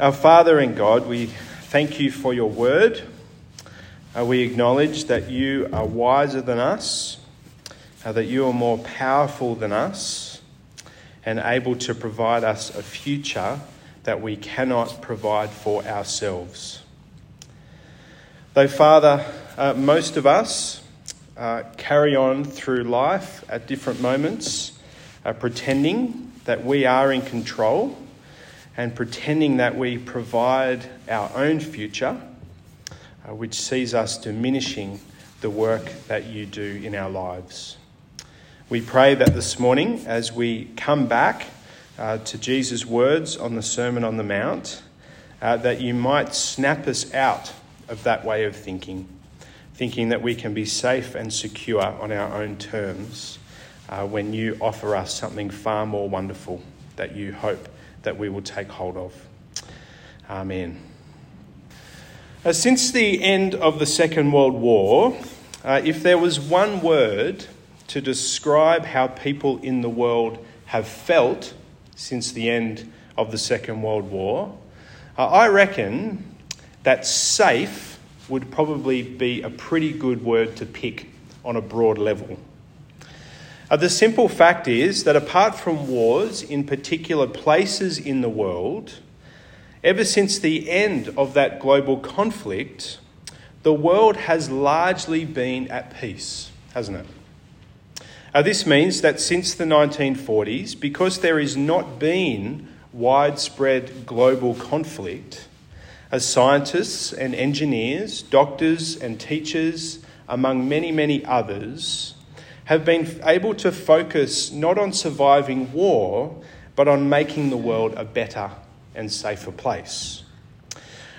Our Father in God, we thank you for your word. Uh, we acknowledge that you are wiser than us, uh, that you are more powerful than us, and able to provide us a future that we cannot provide for ourselves. Though, Father, uh, most of us uh, carry on through life at different moments, uh, pretending that we are in control and pretending that we provide our own future, uh, which sees us diminishing the work that you do in our lives. We pray that this morning, as we come back uh, to Jesus' words on the Sermon on the Mount, uh, that you might snap us out of that way of thinking, thinking that we can be safe and secure on our own terms uh, when you offer us something far more wonderful that you hope that we will take hold of. Amen. Uh, since the end of the Second World War, uh, if there was one word to describe how people in the world have felt since the end of the Second World War, uh, I reckon that safe would probably be a pretty good word to pick on a broad level. Uh, the simple fact is that apart from wars in particular places in the world, ever since the end of that global conflict, the world has largely been at peace, hasn't it? Uh, this means that since the 1940s, because there has not been widespread global conflict, as scientists and engineers, doctors and teachers, among many, many others, have been able to focus not on surviving war, but on making the world a better and safer place.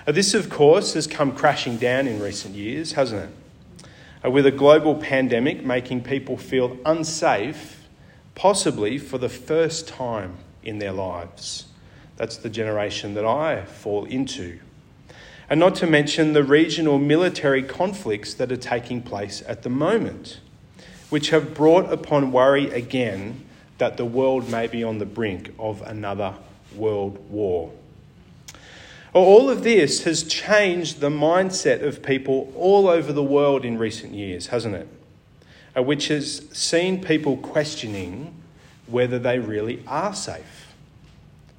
This, of course, has come crashing down in recent years, hasn't it? Uh, with a global pandemic making people feel unsafe, possibly for the first time in their lives. That's the generation that I fall into. And not to mention the regional military conflicts that are taking place at the moment which have brought upon worry again that the world may be on the brink of another world war. All of this has changed the mindset of people all over the world in recent years, hasn't it? Uh, which has seen people questioning whether they really are safe.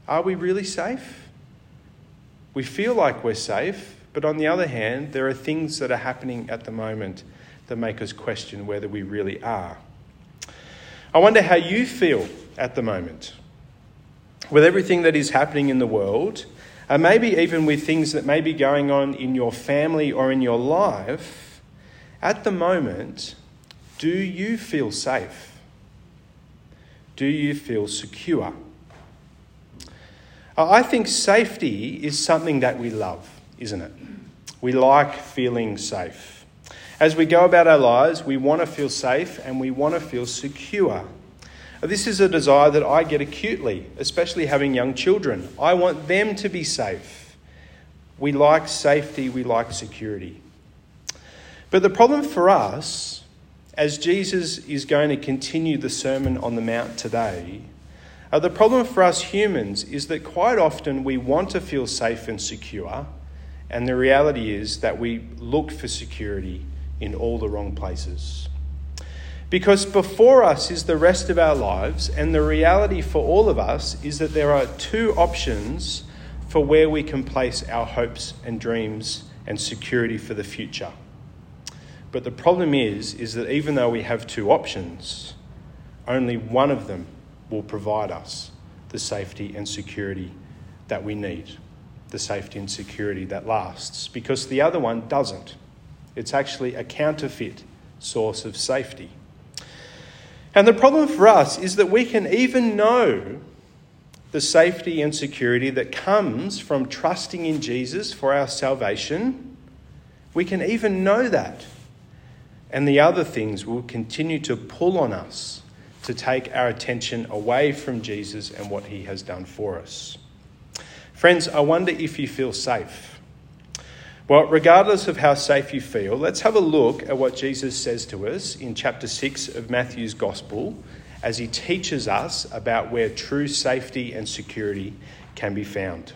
Are we really safe? We feel like we're safe, but on the other hand, there are things that are happening at the moment that make us question whether we really are. I wonder how you feel at the moment with everything that is happening in the world, and maybe even with things that may be going on in your family or in your life. At the moment, do you feel safe? Do you feel secure? Uh, I think safety is something that we love, isn't it? We like feeling safe. As we go about our lives, we want to feel safe and we want to feel secure. This is a desire that I get acutely, especially having young children. I want them to be safe. We like safety, we like security. But the problem for us, as Jesus is going to continue the Sermon on the Mount today, uh, the problem for us humans is that quite often we want to feel safe and secure, and the reality is that we look for security in all the wrong places. Because before us is the rest of our lives, and the reality for all of us is that there are two options for where we can place our hopes and dreams and security for the future. But the problem is, is that even though we have two options, only one of them will provide us the safety and security that we need, the safety and security that lasts, because the other one doesn't. It's actually a counterfeit source of safety. And the problem for us is that we can even know the safety and security that comes from trusting in Jesus for our salvation. We can even know that. And the other things will continue to pull on us to take our attention away from Jesus and what he has done for us. Friends, I wonder if you feel safe. Well, regardless of how safe you feel, let's have a look at what Jesus says to us in chapter 6 of Matthew's Gospel as he teaches us about where true safety and security can be found.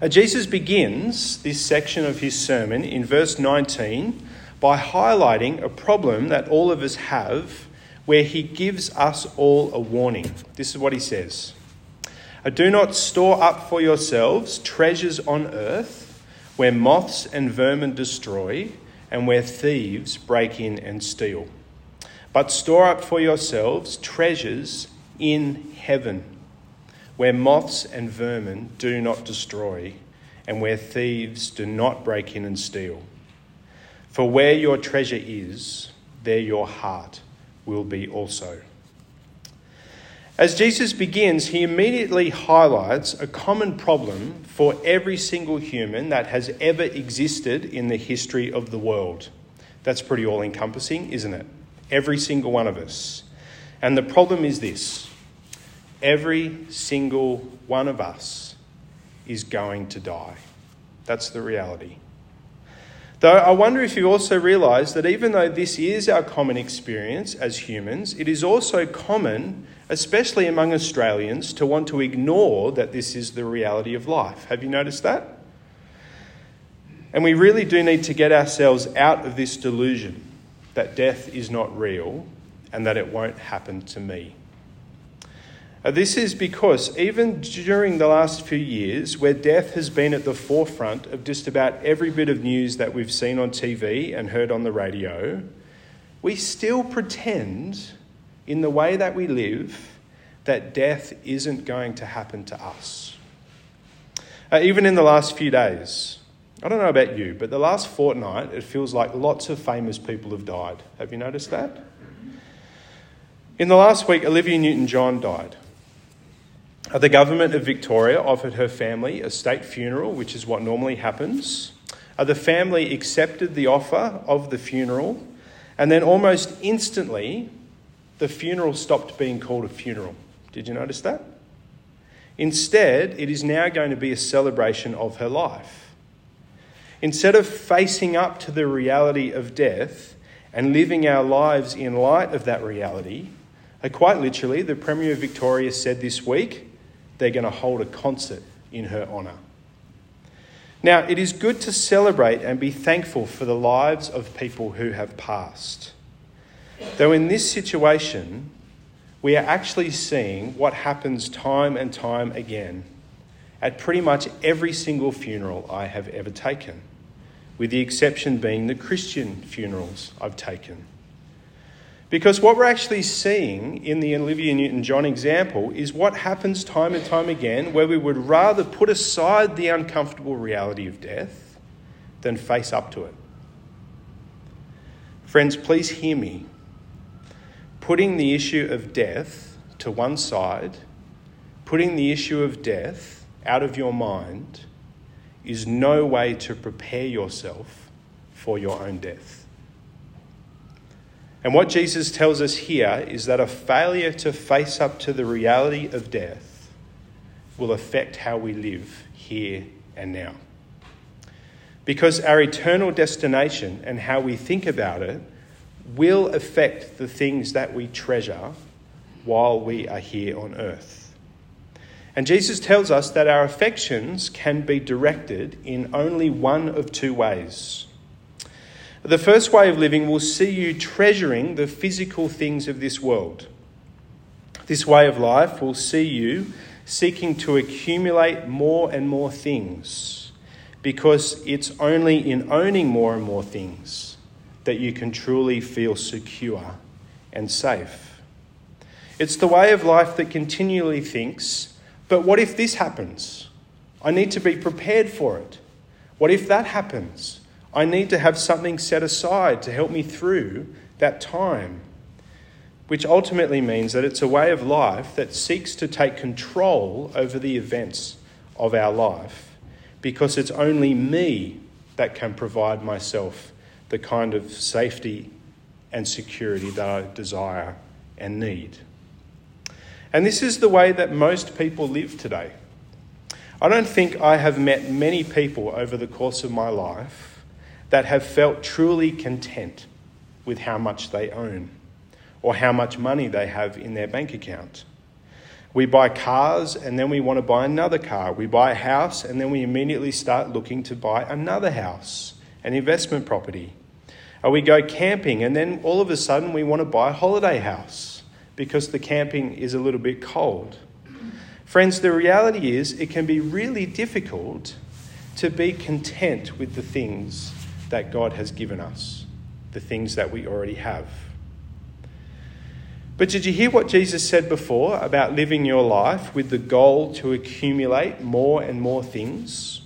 Uh, Jesus begins this section of his sermon in verse 19 by highlighting a problem that all of us have where he gives us all a warning. This is what he says uh, Do not store up for yourselves treasures on earth where moths and vermin destroy and where thieves break in and steal. But store up for yourselves treasures in heaven where moths and vermin do not destroy and where thieves do not break in and steal. For where your treasure is, there your heart will be also. As Jesus begins, he immediately highlights a common problem for every single human that has ever existed in the history of the world. That's pretty all encompassing, isn't it? Every single one of us. And the problem is this every single one of us is going to die. That's the reality. Though I wonder if you also realise that even though this is our common experience as humans, it is also common, especially among Australians, to want to ignore that this is the reality of life. Have you noticed that? And we really do need to get ourselves out of this delusion that death is not real and that it won't happen to me. Uh, this is because even during the last few years, where death has been at the forefront of just about every bit of news that we've seen on TV and heard on the radio, we still pretend, in the way that we live, that death isn't going to happen to us. Uh, even in the last few days, I don't know about you, but the last fortnight, it feels like lots of famous people have died. Have you noticed that? In the last week, Olivia Newton John died. The government of Victoria offered her family a state funeral, which is what normally happens. The family accepted the offer of the funeral, and then almost instantly, the funeral stopped being called a funeral. Did you notice that? Instead, it is now going to be a celebration of her life. Instead of facing up to the reality of death and living our lives in light of that reality, uh, quite literally, the Premier of Victoria said this week they're going to hold a concert in her honour. Now, it is good to celebrate and be thankful for the lives of people who have passed. Though in this situation, we are actually seeing what happens time and time again at pretty much every single funeral I have ever taken, with the exception being the Christian funerals I've taken. Because what we're actually seeing in the Olivia Newton John example is what happens time and time again where we would rather put aside the uncomfortable reality of death than face up to it. Friends, please hear me. Putting the issue of death to one side, putting the issue of death out of your mind, is no way to prepare yourself for your own death. And what Jesus tells us here is that a failure to face up to the reality of death will affect how we live here and now. Because our eternal destination and how we think about it will affect the things that we treasure while we are here on earth. And Jesus tells us that our affections can be directed in only one of two ways. The first way of living will see you treasuring the physical things of this world. This way of life will see you seeking to accumulate more and more things because it's only in owning more and more things that you can truly feel secure and safe. It's the way of life that continually thinks, but what if this happens? I need to be prepared for it. What if that happens? I need to have something set aside to help me through that time, which ultimately means that it's a way of life that seeks to take control over the events of our life because it's only me that can provide myself the kind of safety and security that I desire and need. And this is the way that most people live today. I don't think I have met many people over the course of my life that have felt truly content with how much they own or how much money they have in their bank account. We buy cars and then we want to buy another car. We buy a house and then we immediately start looking to buy another house, an investment property. Or we go camping and then all of a sudden we want to buy a holiday house because the camping is a little bit cold. Friends, the reality is it can be really difficult to be content with the things that God has given us, the things that we already have. But did you hear what Jesus said before about living your life with the goal to accumulate more and more things?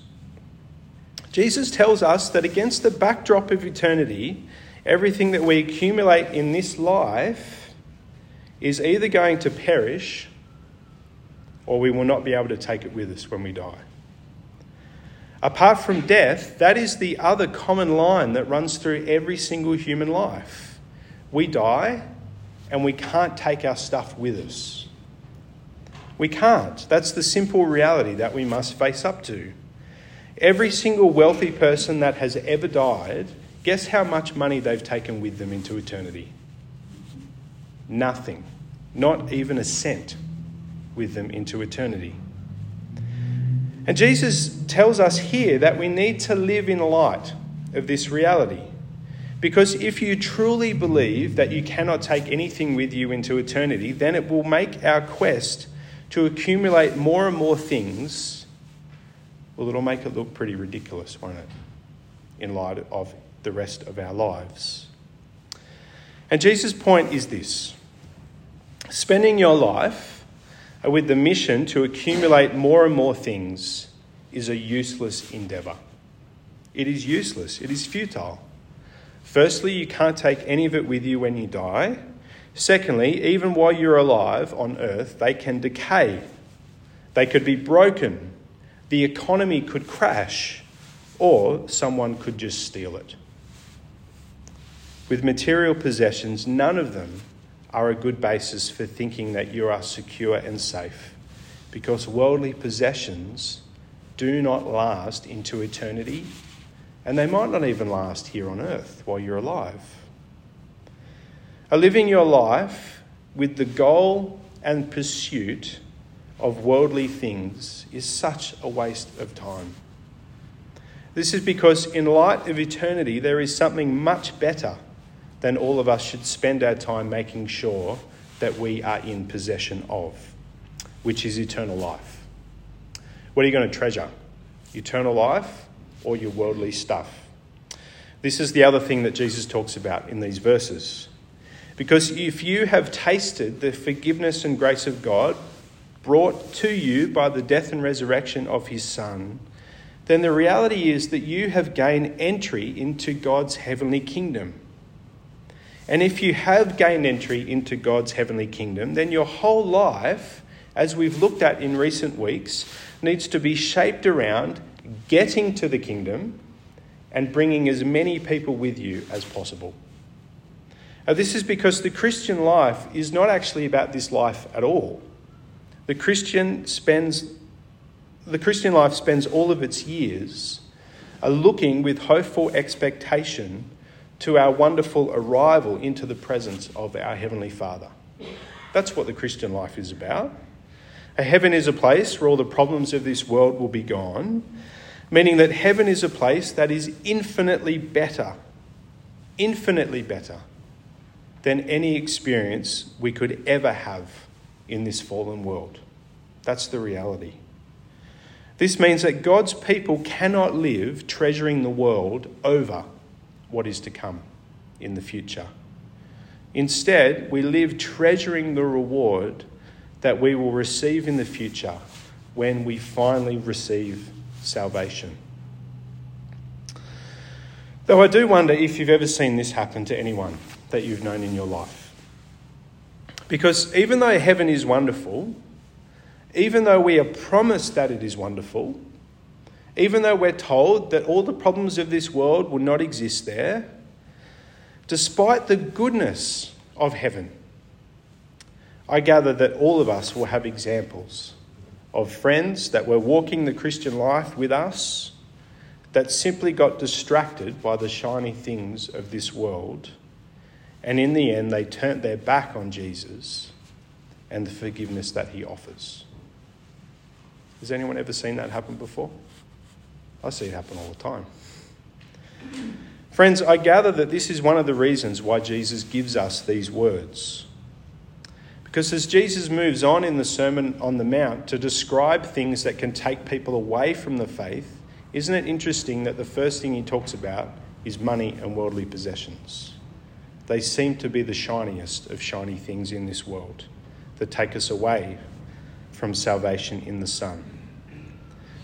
Jesus tells us that against the backdrop of eternity, everything that we accumulate in this life is either going to perish or we will not be able to take it with us when we die. Apart from death, that is the other common line that runs through every single human life. We die and we can't take our stuff with us. We can't. That's the simple reality that we must face up to. Every single wealthy person that has ever died, guess how much money they've taken with them into eternity? Nothing. Not even a cent with them into eternity. And Jesus tells us here that we need to live in light of this reality. Because if you truly believe that you cannot take anything with you into eternity, then it will make our quest to accumulate more and more things, well, it'll make it look pretty ridiculous, won't it? In light of the rest of our lives. And Jesus' point is this spending your life with the mission to accumulate more and more things is a useless endeavour. It is useless, it is futile. Firstly, you can't take any of it with you when you die. Secondly, even while you're alive on earth, they can decay. They could be broken. The economy could crash, or someone could just steal it. With material possessions, none of them are a good basis for thinking that you are secure and safe, because worldly possessions do not last into eternity and they might not even last here on earth while you're alive. A living your life with the goal and pursuit of worldly things is such a waste of time. This is because, in light of eternity, there is something much better than all of us should spend our time making sure that we are in possession of, which is eternal life. What are you going to treasure? Eternal life or your worldly stuff. This is the other thing that Jesus talks about in these verses. Because if you have tasted the forgiveness and grace of God brought to you by the death and resurrection of his Son, then the reality is that you have gained entry into God's heavenly kingdom. And if you have gained entry into God's heavenly kingdom, then your whole life, as we've looked at in recent weeks, needs to be shaped around getting to the kingdom and bringing as many people with you as possible. Now, this is because the Christian life is not actually about this life at all. The Christian spends the Christian life spends all of its years uh, looking with hopeful expectation to our wonderful arrival into the presence of our Heavenly Father. That's what the Christian life is about. A heaven is a place where all the problems of this world will be gone, meaning that heaven is a place that is infinitely better, infinitely better than any experience we could ever have in this fallen world. That's the reality. This means that God's people cannot live treasuring the world over what is to come in the future. Instead, we live treasuring the reward that we will receive in the future when we finally receive salvation. Though I do wonder if you've ever seen this happen to anyone that you've known in your life. Because even though heaven is wonderful, even though we are promised that it is wonderful, even though we're told that all the problems of this world will not exist there, despite the goodness of heaven, I gather that all of us will have examples of friends that were walking the Christian life with us that simply got distracted by the shiny things of this world. And in the end, they turned their back on Jesus and the forgiveness that He offers. Has anyone ever seen that happen before? I see it happen all the time. Friends, I gather that this is one of the reasons why Jesus gives us these words. Because as Jesus moves on in the Sermon on the Mount to describe things that can take people away from the faith, isn't it interesting that the first thing he talks about is money and worldly possessions? They seem to be the shiniest of shiny things in this world that take us away from salvation in the Son.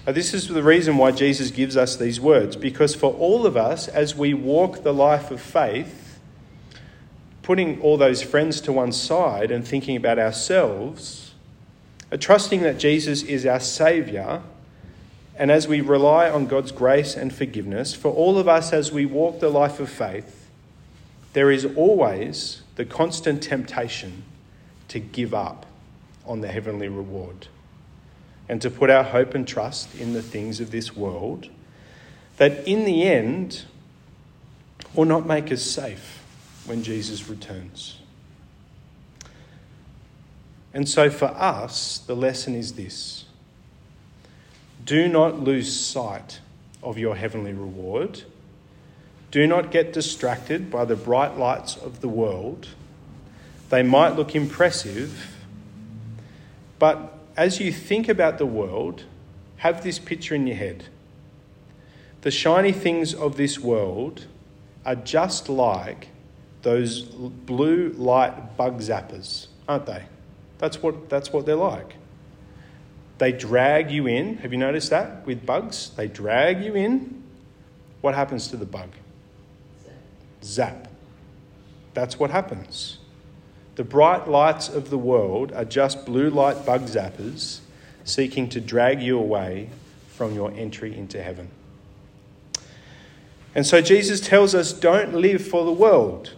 Now, this is the reason why Jesus gives us these words, because for all of us, as we walk the life of faith, putting all those friends to one side and thinking about ourselves, uh, trusting that Jesus is our Saviour, and as we rely on God's grace and forgiveness, for all of us as we walk the life of faith, there is always the constant temptation to give up on the heavenly reward and to put our hope and trust in the things of this world that in the end will not make us safe when Jesus returns. And so for us, the lesson is this do not lose sight of your heavenly reward. Do not get distracted by the bright lights of the world. They might look impressive, but as you think about the world, have this picture in your head. The shiny things of this world are just like those blue light bug zappers, aren't they? That's what, that's what they're like. They drag you in. Have you noticed that with bugs? They drag you in. What happens to the bug? Zap. That's what happens. The bright lights of the world are just blue light bug zappers seeking to drag you away from your entry into heaven. And so Jesus tells us don't live for the world.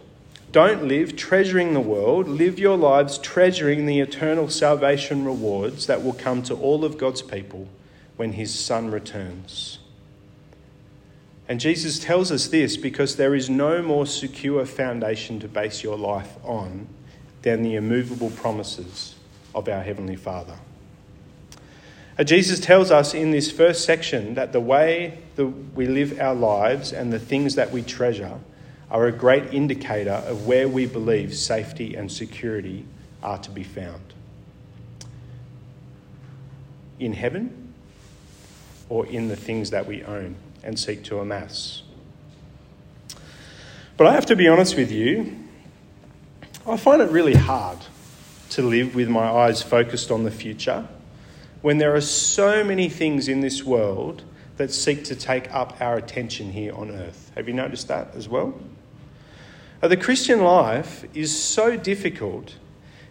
Don't live treasuring the world. Live your lives treasuring the eternal salvation rewards that will come to all of God's people when his Son returns. And Jesus tells us this because there is no more secure foundation to base your life on than the immovable promises of our Heavenly Father. Uh, Jesus tells us in this first section that the way that we live our lives and the things that we treasure are a great indicator of where we believe safety and security are to be found. In heaven or in the things that we own and seek to amass. But I have to be honest with you, I find it really hard to live with my eyes focused on the future when there are so many things in this world that seek to take up our attention here on earth. Have you noticed that as well? Uh, the Christian life is so difficult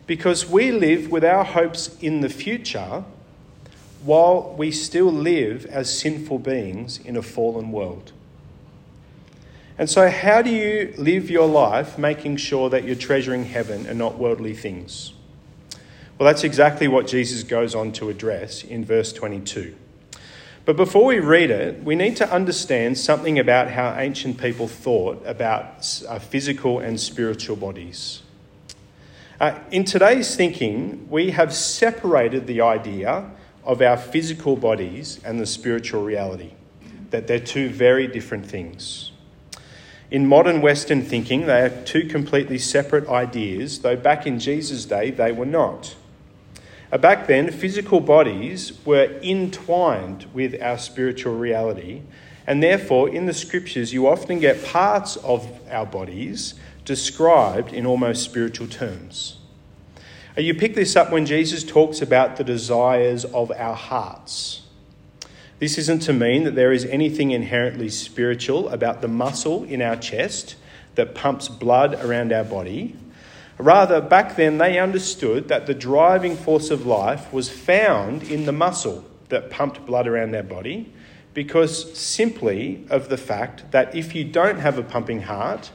because we live with our hopes in the future while we still live as sinful beings in a fallen world. And so, how do you live your life making sure that you're treasuring heaven and not worldly things? Well, that's exactly what Jesus goes on to address in verse 22. But before we read it, we need to understand something about how ancient people thought about uh, physical and spiritual bodies. Uh, in today's thinking, we have separated the idea of our physical bodies and the spiritual reality, that they're two very different things. In modern Western thinking, they are two completely separate ideas, though back in Jesus' day they were not. Uh, back then, physical bodies were entwined with our spiritual reality, and therefore, in the scriptures, you often get parts of our bodies described in almost spiritual terms. You pick this up when Jesus talks about the desires of our hearts. This isn't to mean that there is anything inherently spiritual about the muscle in our chest that pumps blood around our body. Rather, back then they understood that the driving force of life was found in the muscle that pumped blood around our body because simply of the fact that if you don't have a pumping heart,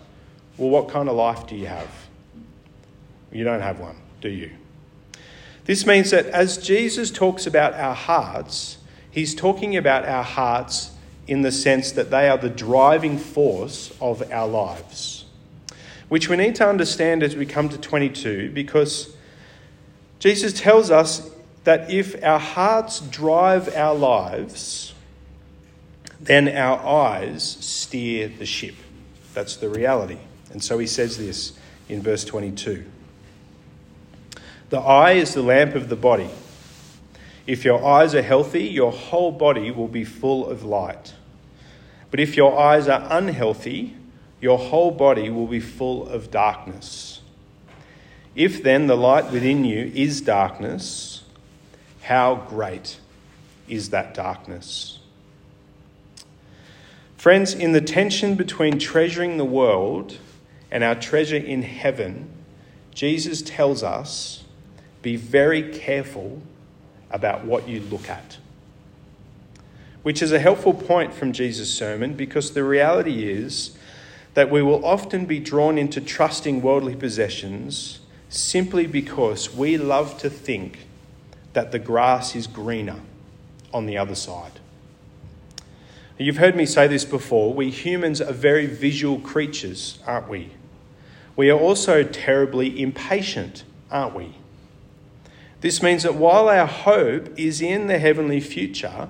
well, what kind of life do you have? You don't have one, do you? This means that as Jesus talks about our hearts, He's talking about our hearts in the sense that they are the driving force of our lives, which we need to understand as we come to 22 because Jesus tells us that if our hearts drive our lives, then our eyes steer the ship. That's the reality. And so he says this in verse 22 The eye is the lamp of the body. If your eyes are healthy, your whole body will be full of light. But if your eyes are unhealthy, your whole body will be full of darkness. If then the light within you is darkness, how great is that darkness? Friends, in the tension between treasuring the world and our treasure in heaven, Jesus tells us be very careful about what you look at. Which is a helpful point from Jesus' sermon because the reality is that we will often be drawn into trusting worldly possessions simply because we love to think that the grass is greener on the other side. You've heard me say this before. We humans are very visual creatures, aren't we? We are also terribly impatient, aren't we? This means that while our hope is in the heavenly future,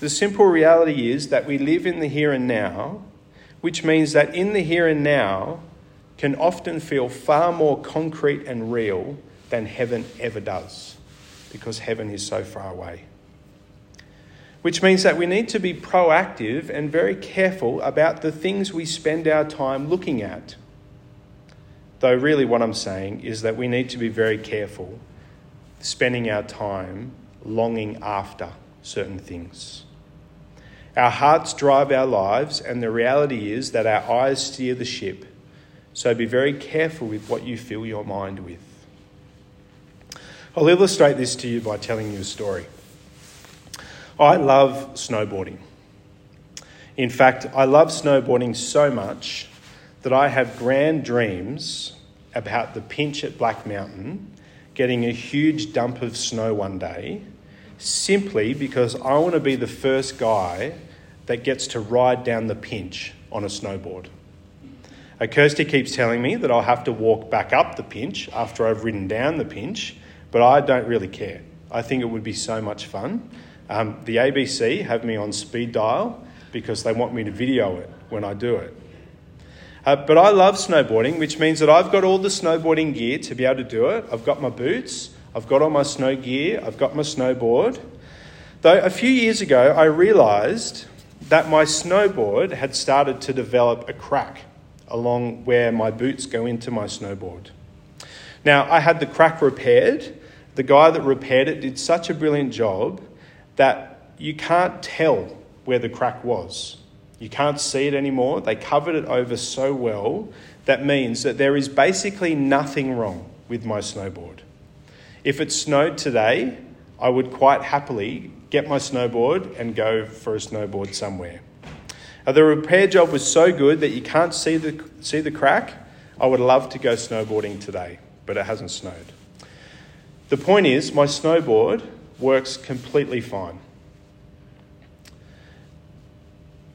the simple reality is that we live in the here and now, which means that in the here and now can often feel far more concrete and real than heaven ever does, because heaven is so far away. Which means that we need to be proactive and very careful about the things we spend our time looking at. Though, really, what I'm saying is that we need to be very careful spending our time longing after certain things. Our hearts drive our lives, and the reality is that our eyes steer the ship. So be very careful with what you fill your mind with. I'll illustrate this to you by telling you a story. I love snowboarding. In fact, I love snowboarding so much that I have grand dreams about the pinch at Black Mountain getting a huge dump of snow one day simply because I want to be the first guy that gets to ride down the pinch on a snowboard. Uh, Kirsty keeps telling me that I'll have to walk back up the pinch after I've ridden down the pinch, but I don't really care. I think it would be so much fun. Um, the ABC have me on speed dial because they want me to video it when I do it. Uh, but I love snowboarding, which means that I've got all the snowboarding gear to be able to do it. I've got my boots, I've got all my snow gear, I've got my snowboard. Though a few years ago, I realised that my snowboard had started to develop a crack along where my boots go into my snowboard. Now, I had the crack repaired. The guy that repaired it did such a brilliant job that you can't tell where the crack was. You can't see it anymore. They covered it over so well that means that there is basically nothing wrong with my snowboard. If it snowed today, I would quite happily get my snowboard and go for a snowboard somewhere. Now, the repair job was so good that you can't see the, see the crack. I would love to go snowboarding today, but it hasn't snowed. The point is, my snowboard works completely fine.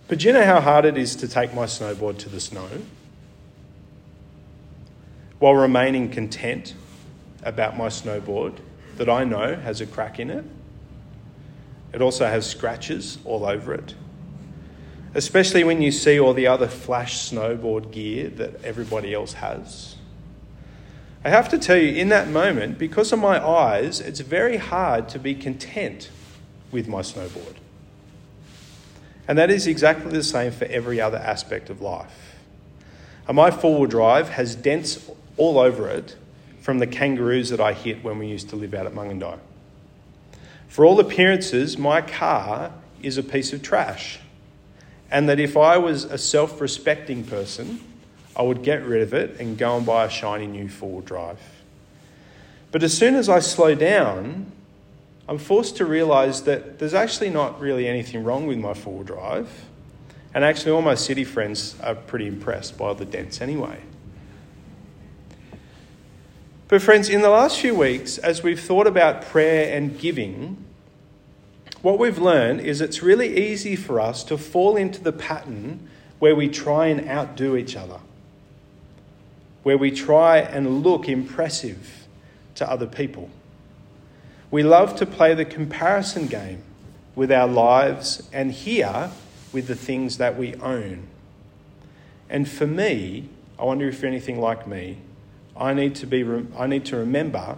But do you know how hard it is to take my snowboard to the snow while remaining content about my snowboard that I know has a crack in it? It also has scratches all over it. Especially when you see all the other flash snowboard gear that everybody else has. I have to tell you, in that moment, because of my eyes, it's very hard to be content with my snowboard. And that is exactly the same for every other aspect of life. And my four wheel drive has dents all over it from the kangaroos that I hit when we used to live out at Mungindi. For all appearances, my car is a piece of trash. And that if I was a self respecting person, I would get rid of it and go and buy a shiny new four wheel drive. But as soon as I slow down I'm forced to realize that there's actually not really anything wrong with my four wheel drive. And actually, all my city friends are pretty impressed by the dents anyway. But, friends, in the last few weeks, as we've thought about prayer and giving, what we've learned is it's really easy for us to fall into the pattern where we try and outdo each other, where we try and look impressive to other people. We love to play the comparison game with our lives and here with the things that we own. And for me, I wonder if you're anything like me, I need to, be, I need to remember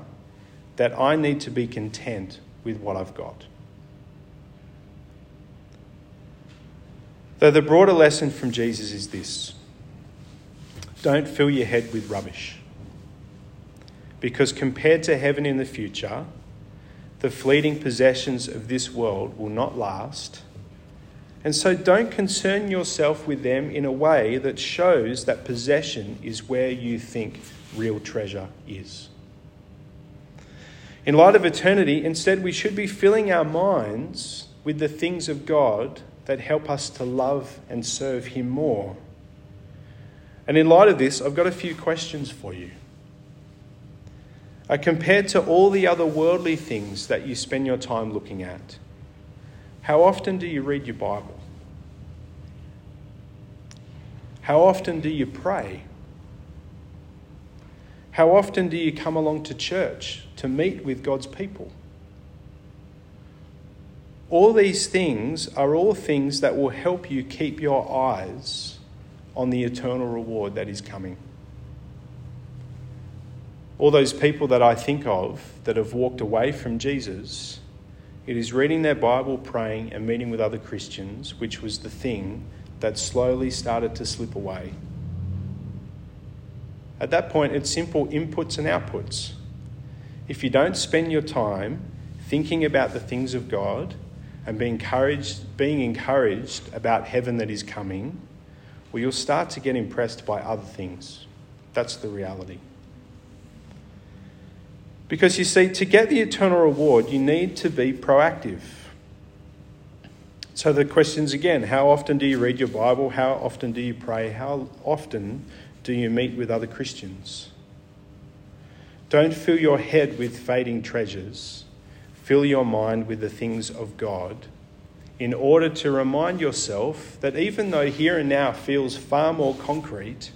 that I need to be content with what I've got. Though the broader lesson from Jesus is this don't fill your head with rubbish. Because compared to heaven in the future, the fleeting possessions of this world will not last. And so don't concern yourself with them in a way that shows that possession is where you think real treasure is. In light of eternity, instead, we should be filling our minds with the things of God that help us to love and serve Him more. And in light of this, I've got a few questions for you. Uh, compared to all the other worldly things that you spend your time looking at, how often do you read your Bible? How often do you pray? How often do you come along to church to meet with God's people? All these things are all things that will help you keep your eyes on the eternal reward that is coming. All those people that I think of that have walked away from Jesus, it is reading their Bible, praying, and meeting with other Christians, which was the thing that slowly started to slip away. At that point, it's simple inputs and outputs. If you don't spend your time thinking about the things of God, and being encouraged, being encouraged about heaven that is coming, well, you'll start to get impressed by other things. That's the reality. Because you see, to get the eternal reward, you need to be proactive. So the questions again how often do you read your Bible? How often do you pray? How often do you meet with other Christians? Don't fill your head with fading treasures fill your mind with the things of God in order to remind yourself that even though here and now feels far more concrete,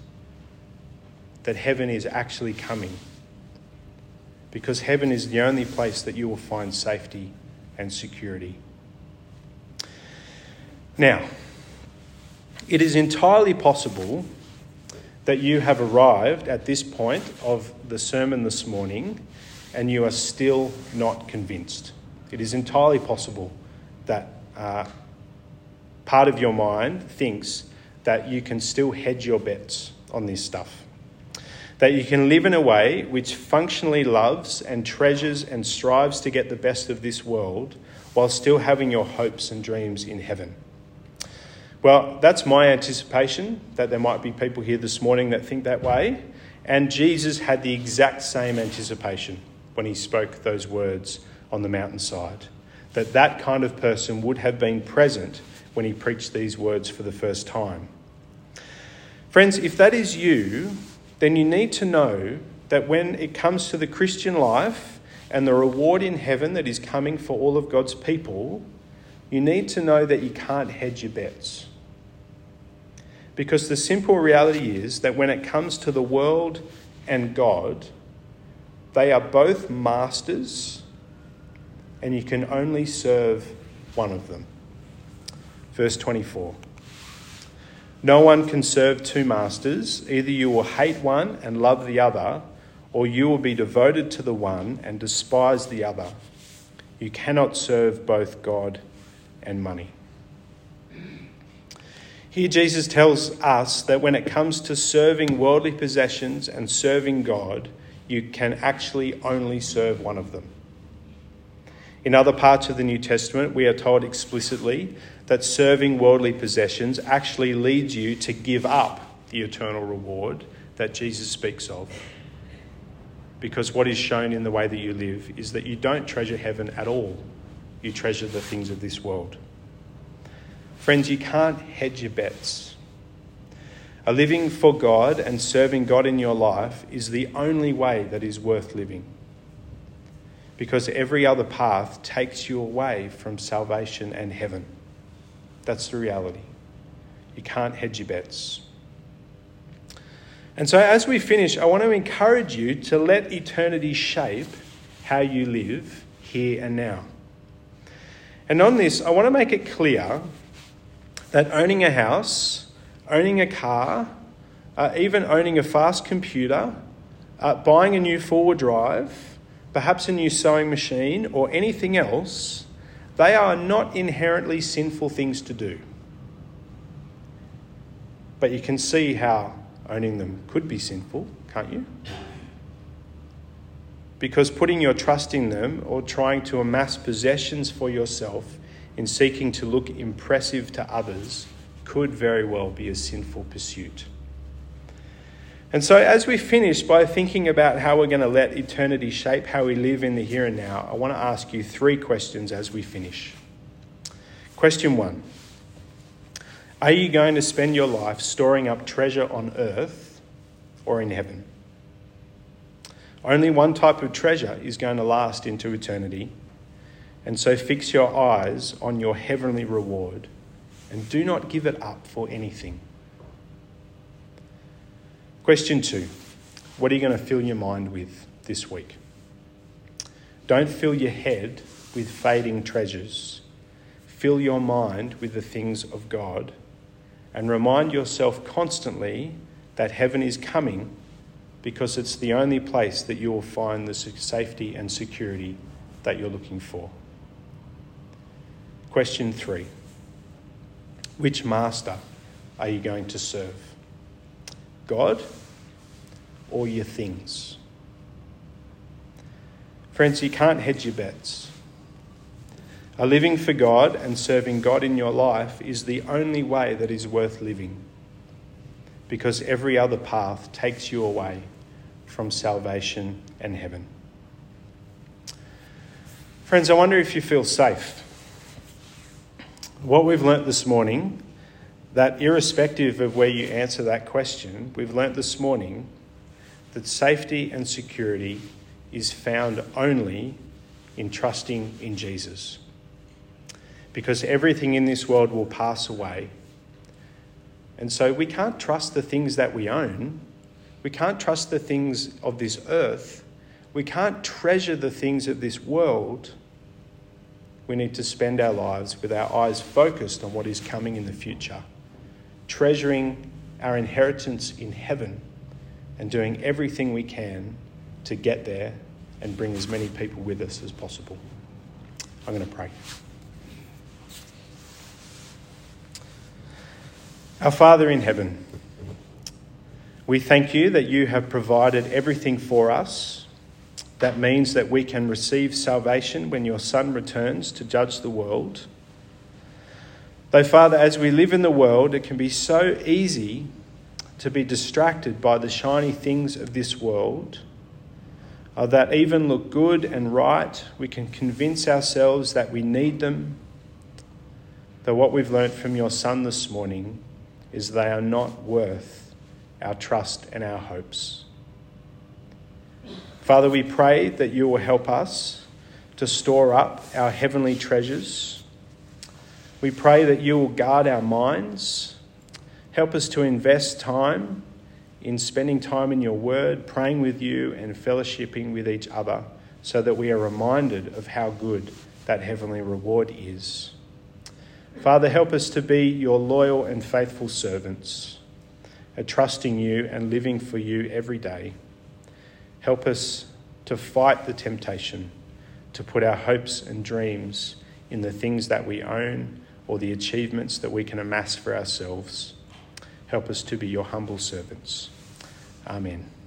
that heaven is actually coming. Because heaven is the only place that you will find safety and security. Now, it is entirely possible that you have arrived at this point of the sermon this morning and you are still not convinced. It is entirely possible that uh, part of your mind thinks that you can still hedge your bets on this stuff. That you can live in a way which functionally loves and treasures and strives to get the best of this world while still having your hopes and dreams in heaven. Well, that's my anticipation that there might be people here this morning that think that way. And Jesus had the exact same anticipation when he spoke those words on the mountainside. That that kind of person would have been present when he preached these words for the first time. Friends, if that is you, then you need to know that when it comes to the Christian life and the reward in heaven that is coming for all of God's people, you need to know that you can't hedge your bets. Because the simple reality is that when it comes to the world and God, they are both masters, and you can only serve one of them. Verse 24 No one can serve two masters. Either you will hate one and love the other, or you will be devoted to the one and despise the other. You cannot serve both God and money. Here, Jesus tells us that when it comes to serving worldly possessions and serving God, you can actually only serve one of them. In other parts of the New Testament, we are told explicitly that serving worldly possessions actually leads you to give up the eternal reward that Jesus speaks of. Because what is shown in the way that you live is that you don't treasure heaven at all, you treasure the things of this world. Friends, you can't hedge your bets. A living for God and serving God in your life is the only way that is worth living. Because every other path takes you away from salvation and heaven. That's the reality. You can't hedge your bets. And so, as we finish, I want to encourage you to let eternity shape how you live here and now. And on this, I want to make it clear that owning a house, owning a car, uh, even owning a fast computer, uh, buying a new four wheel drive, perhaps a new sewing machine, or anything else, they are not inherently sinful things to do. But you can see how owning them could be sinful, can't you? Because putting your trust in them or trying to amass possessions for yourself in seeking to look impressive to others could very well be a sinful pursuit. And so, as we finish by thinking about how we're going to let eternity shape how we live in the here and now, I want to ask you three questions as we finish. Question one Are you going to spend your life storing up treasure on earth or in heaven? Only one type of treasure is going to last into eternity. And so, fix your eyes on your heavenly reward and do not give it up for anything. Question two What are you going to fill your mind with this week? Don't fill your head with fading treasures. Fill your mind with the things of God and remind yourself constantly that heaven is coming because it's the only place that you will find the safety and security that you're looking for. Question three Which master are you going to serve? God or your things. Friends, you can't hedge your bets. A living for God and serving God in your life is the only way that is worth living because every other path takes you away from salvation and heaven. Friends, I wonder if you feel safe. What we've learnt this morning, that irrespective of where you answer that question, we've learnt this morning that safety and security is found only in trusting in Jesus. Because everything in this world will pass away. And so we can't trust the things that we own. We can't trust the things of this earth. We can't treasure the things of this world. We need to spend our lives with our eyes focused on what is coming in the future, treasuring our inheritance in heaven and doing everything we can to get there and bring as many people with us as possible. I'm going to pray. Our Father in heaven, we thank you that you have provided everything for us. That means that we can receive salvation when your Son returns to judge the world. Though, Father, as we live in the world, it can be so easy to be distracted by the shiny things of this world uh, that even look good and right. We can convince ourselves that we need them. Though what we've learnt from your Son this morning is they are not worth our trust and our hopes. Father, we pray that you will help us to store up our heavenly treasures. We pray that you will guard our minds Help us to invest time in spending time in your word, praying with you, and fellowshipping with each other so that we are reminded of how good that heavenly reward is. Father, help us to be your loyal and faithful servants, trusting you and living for you every day. Help us to fight the temptation to put our hopes and dreams in the things that we own or the achievements that we can amass for ourselves. Help us to be your humble servants. Amen.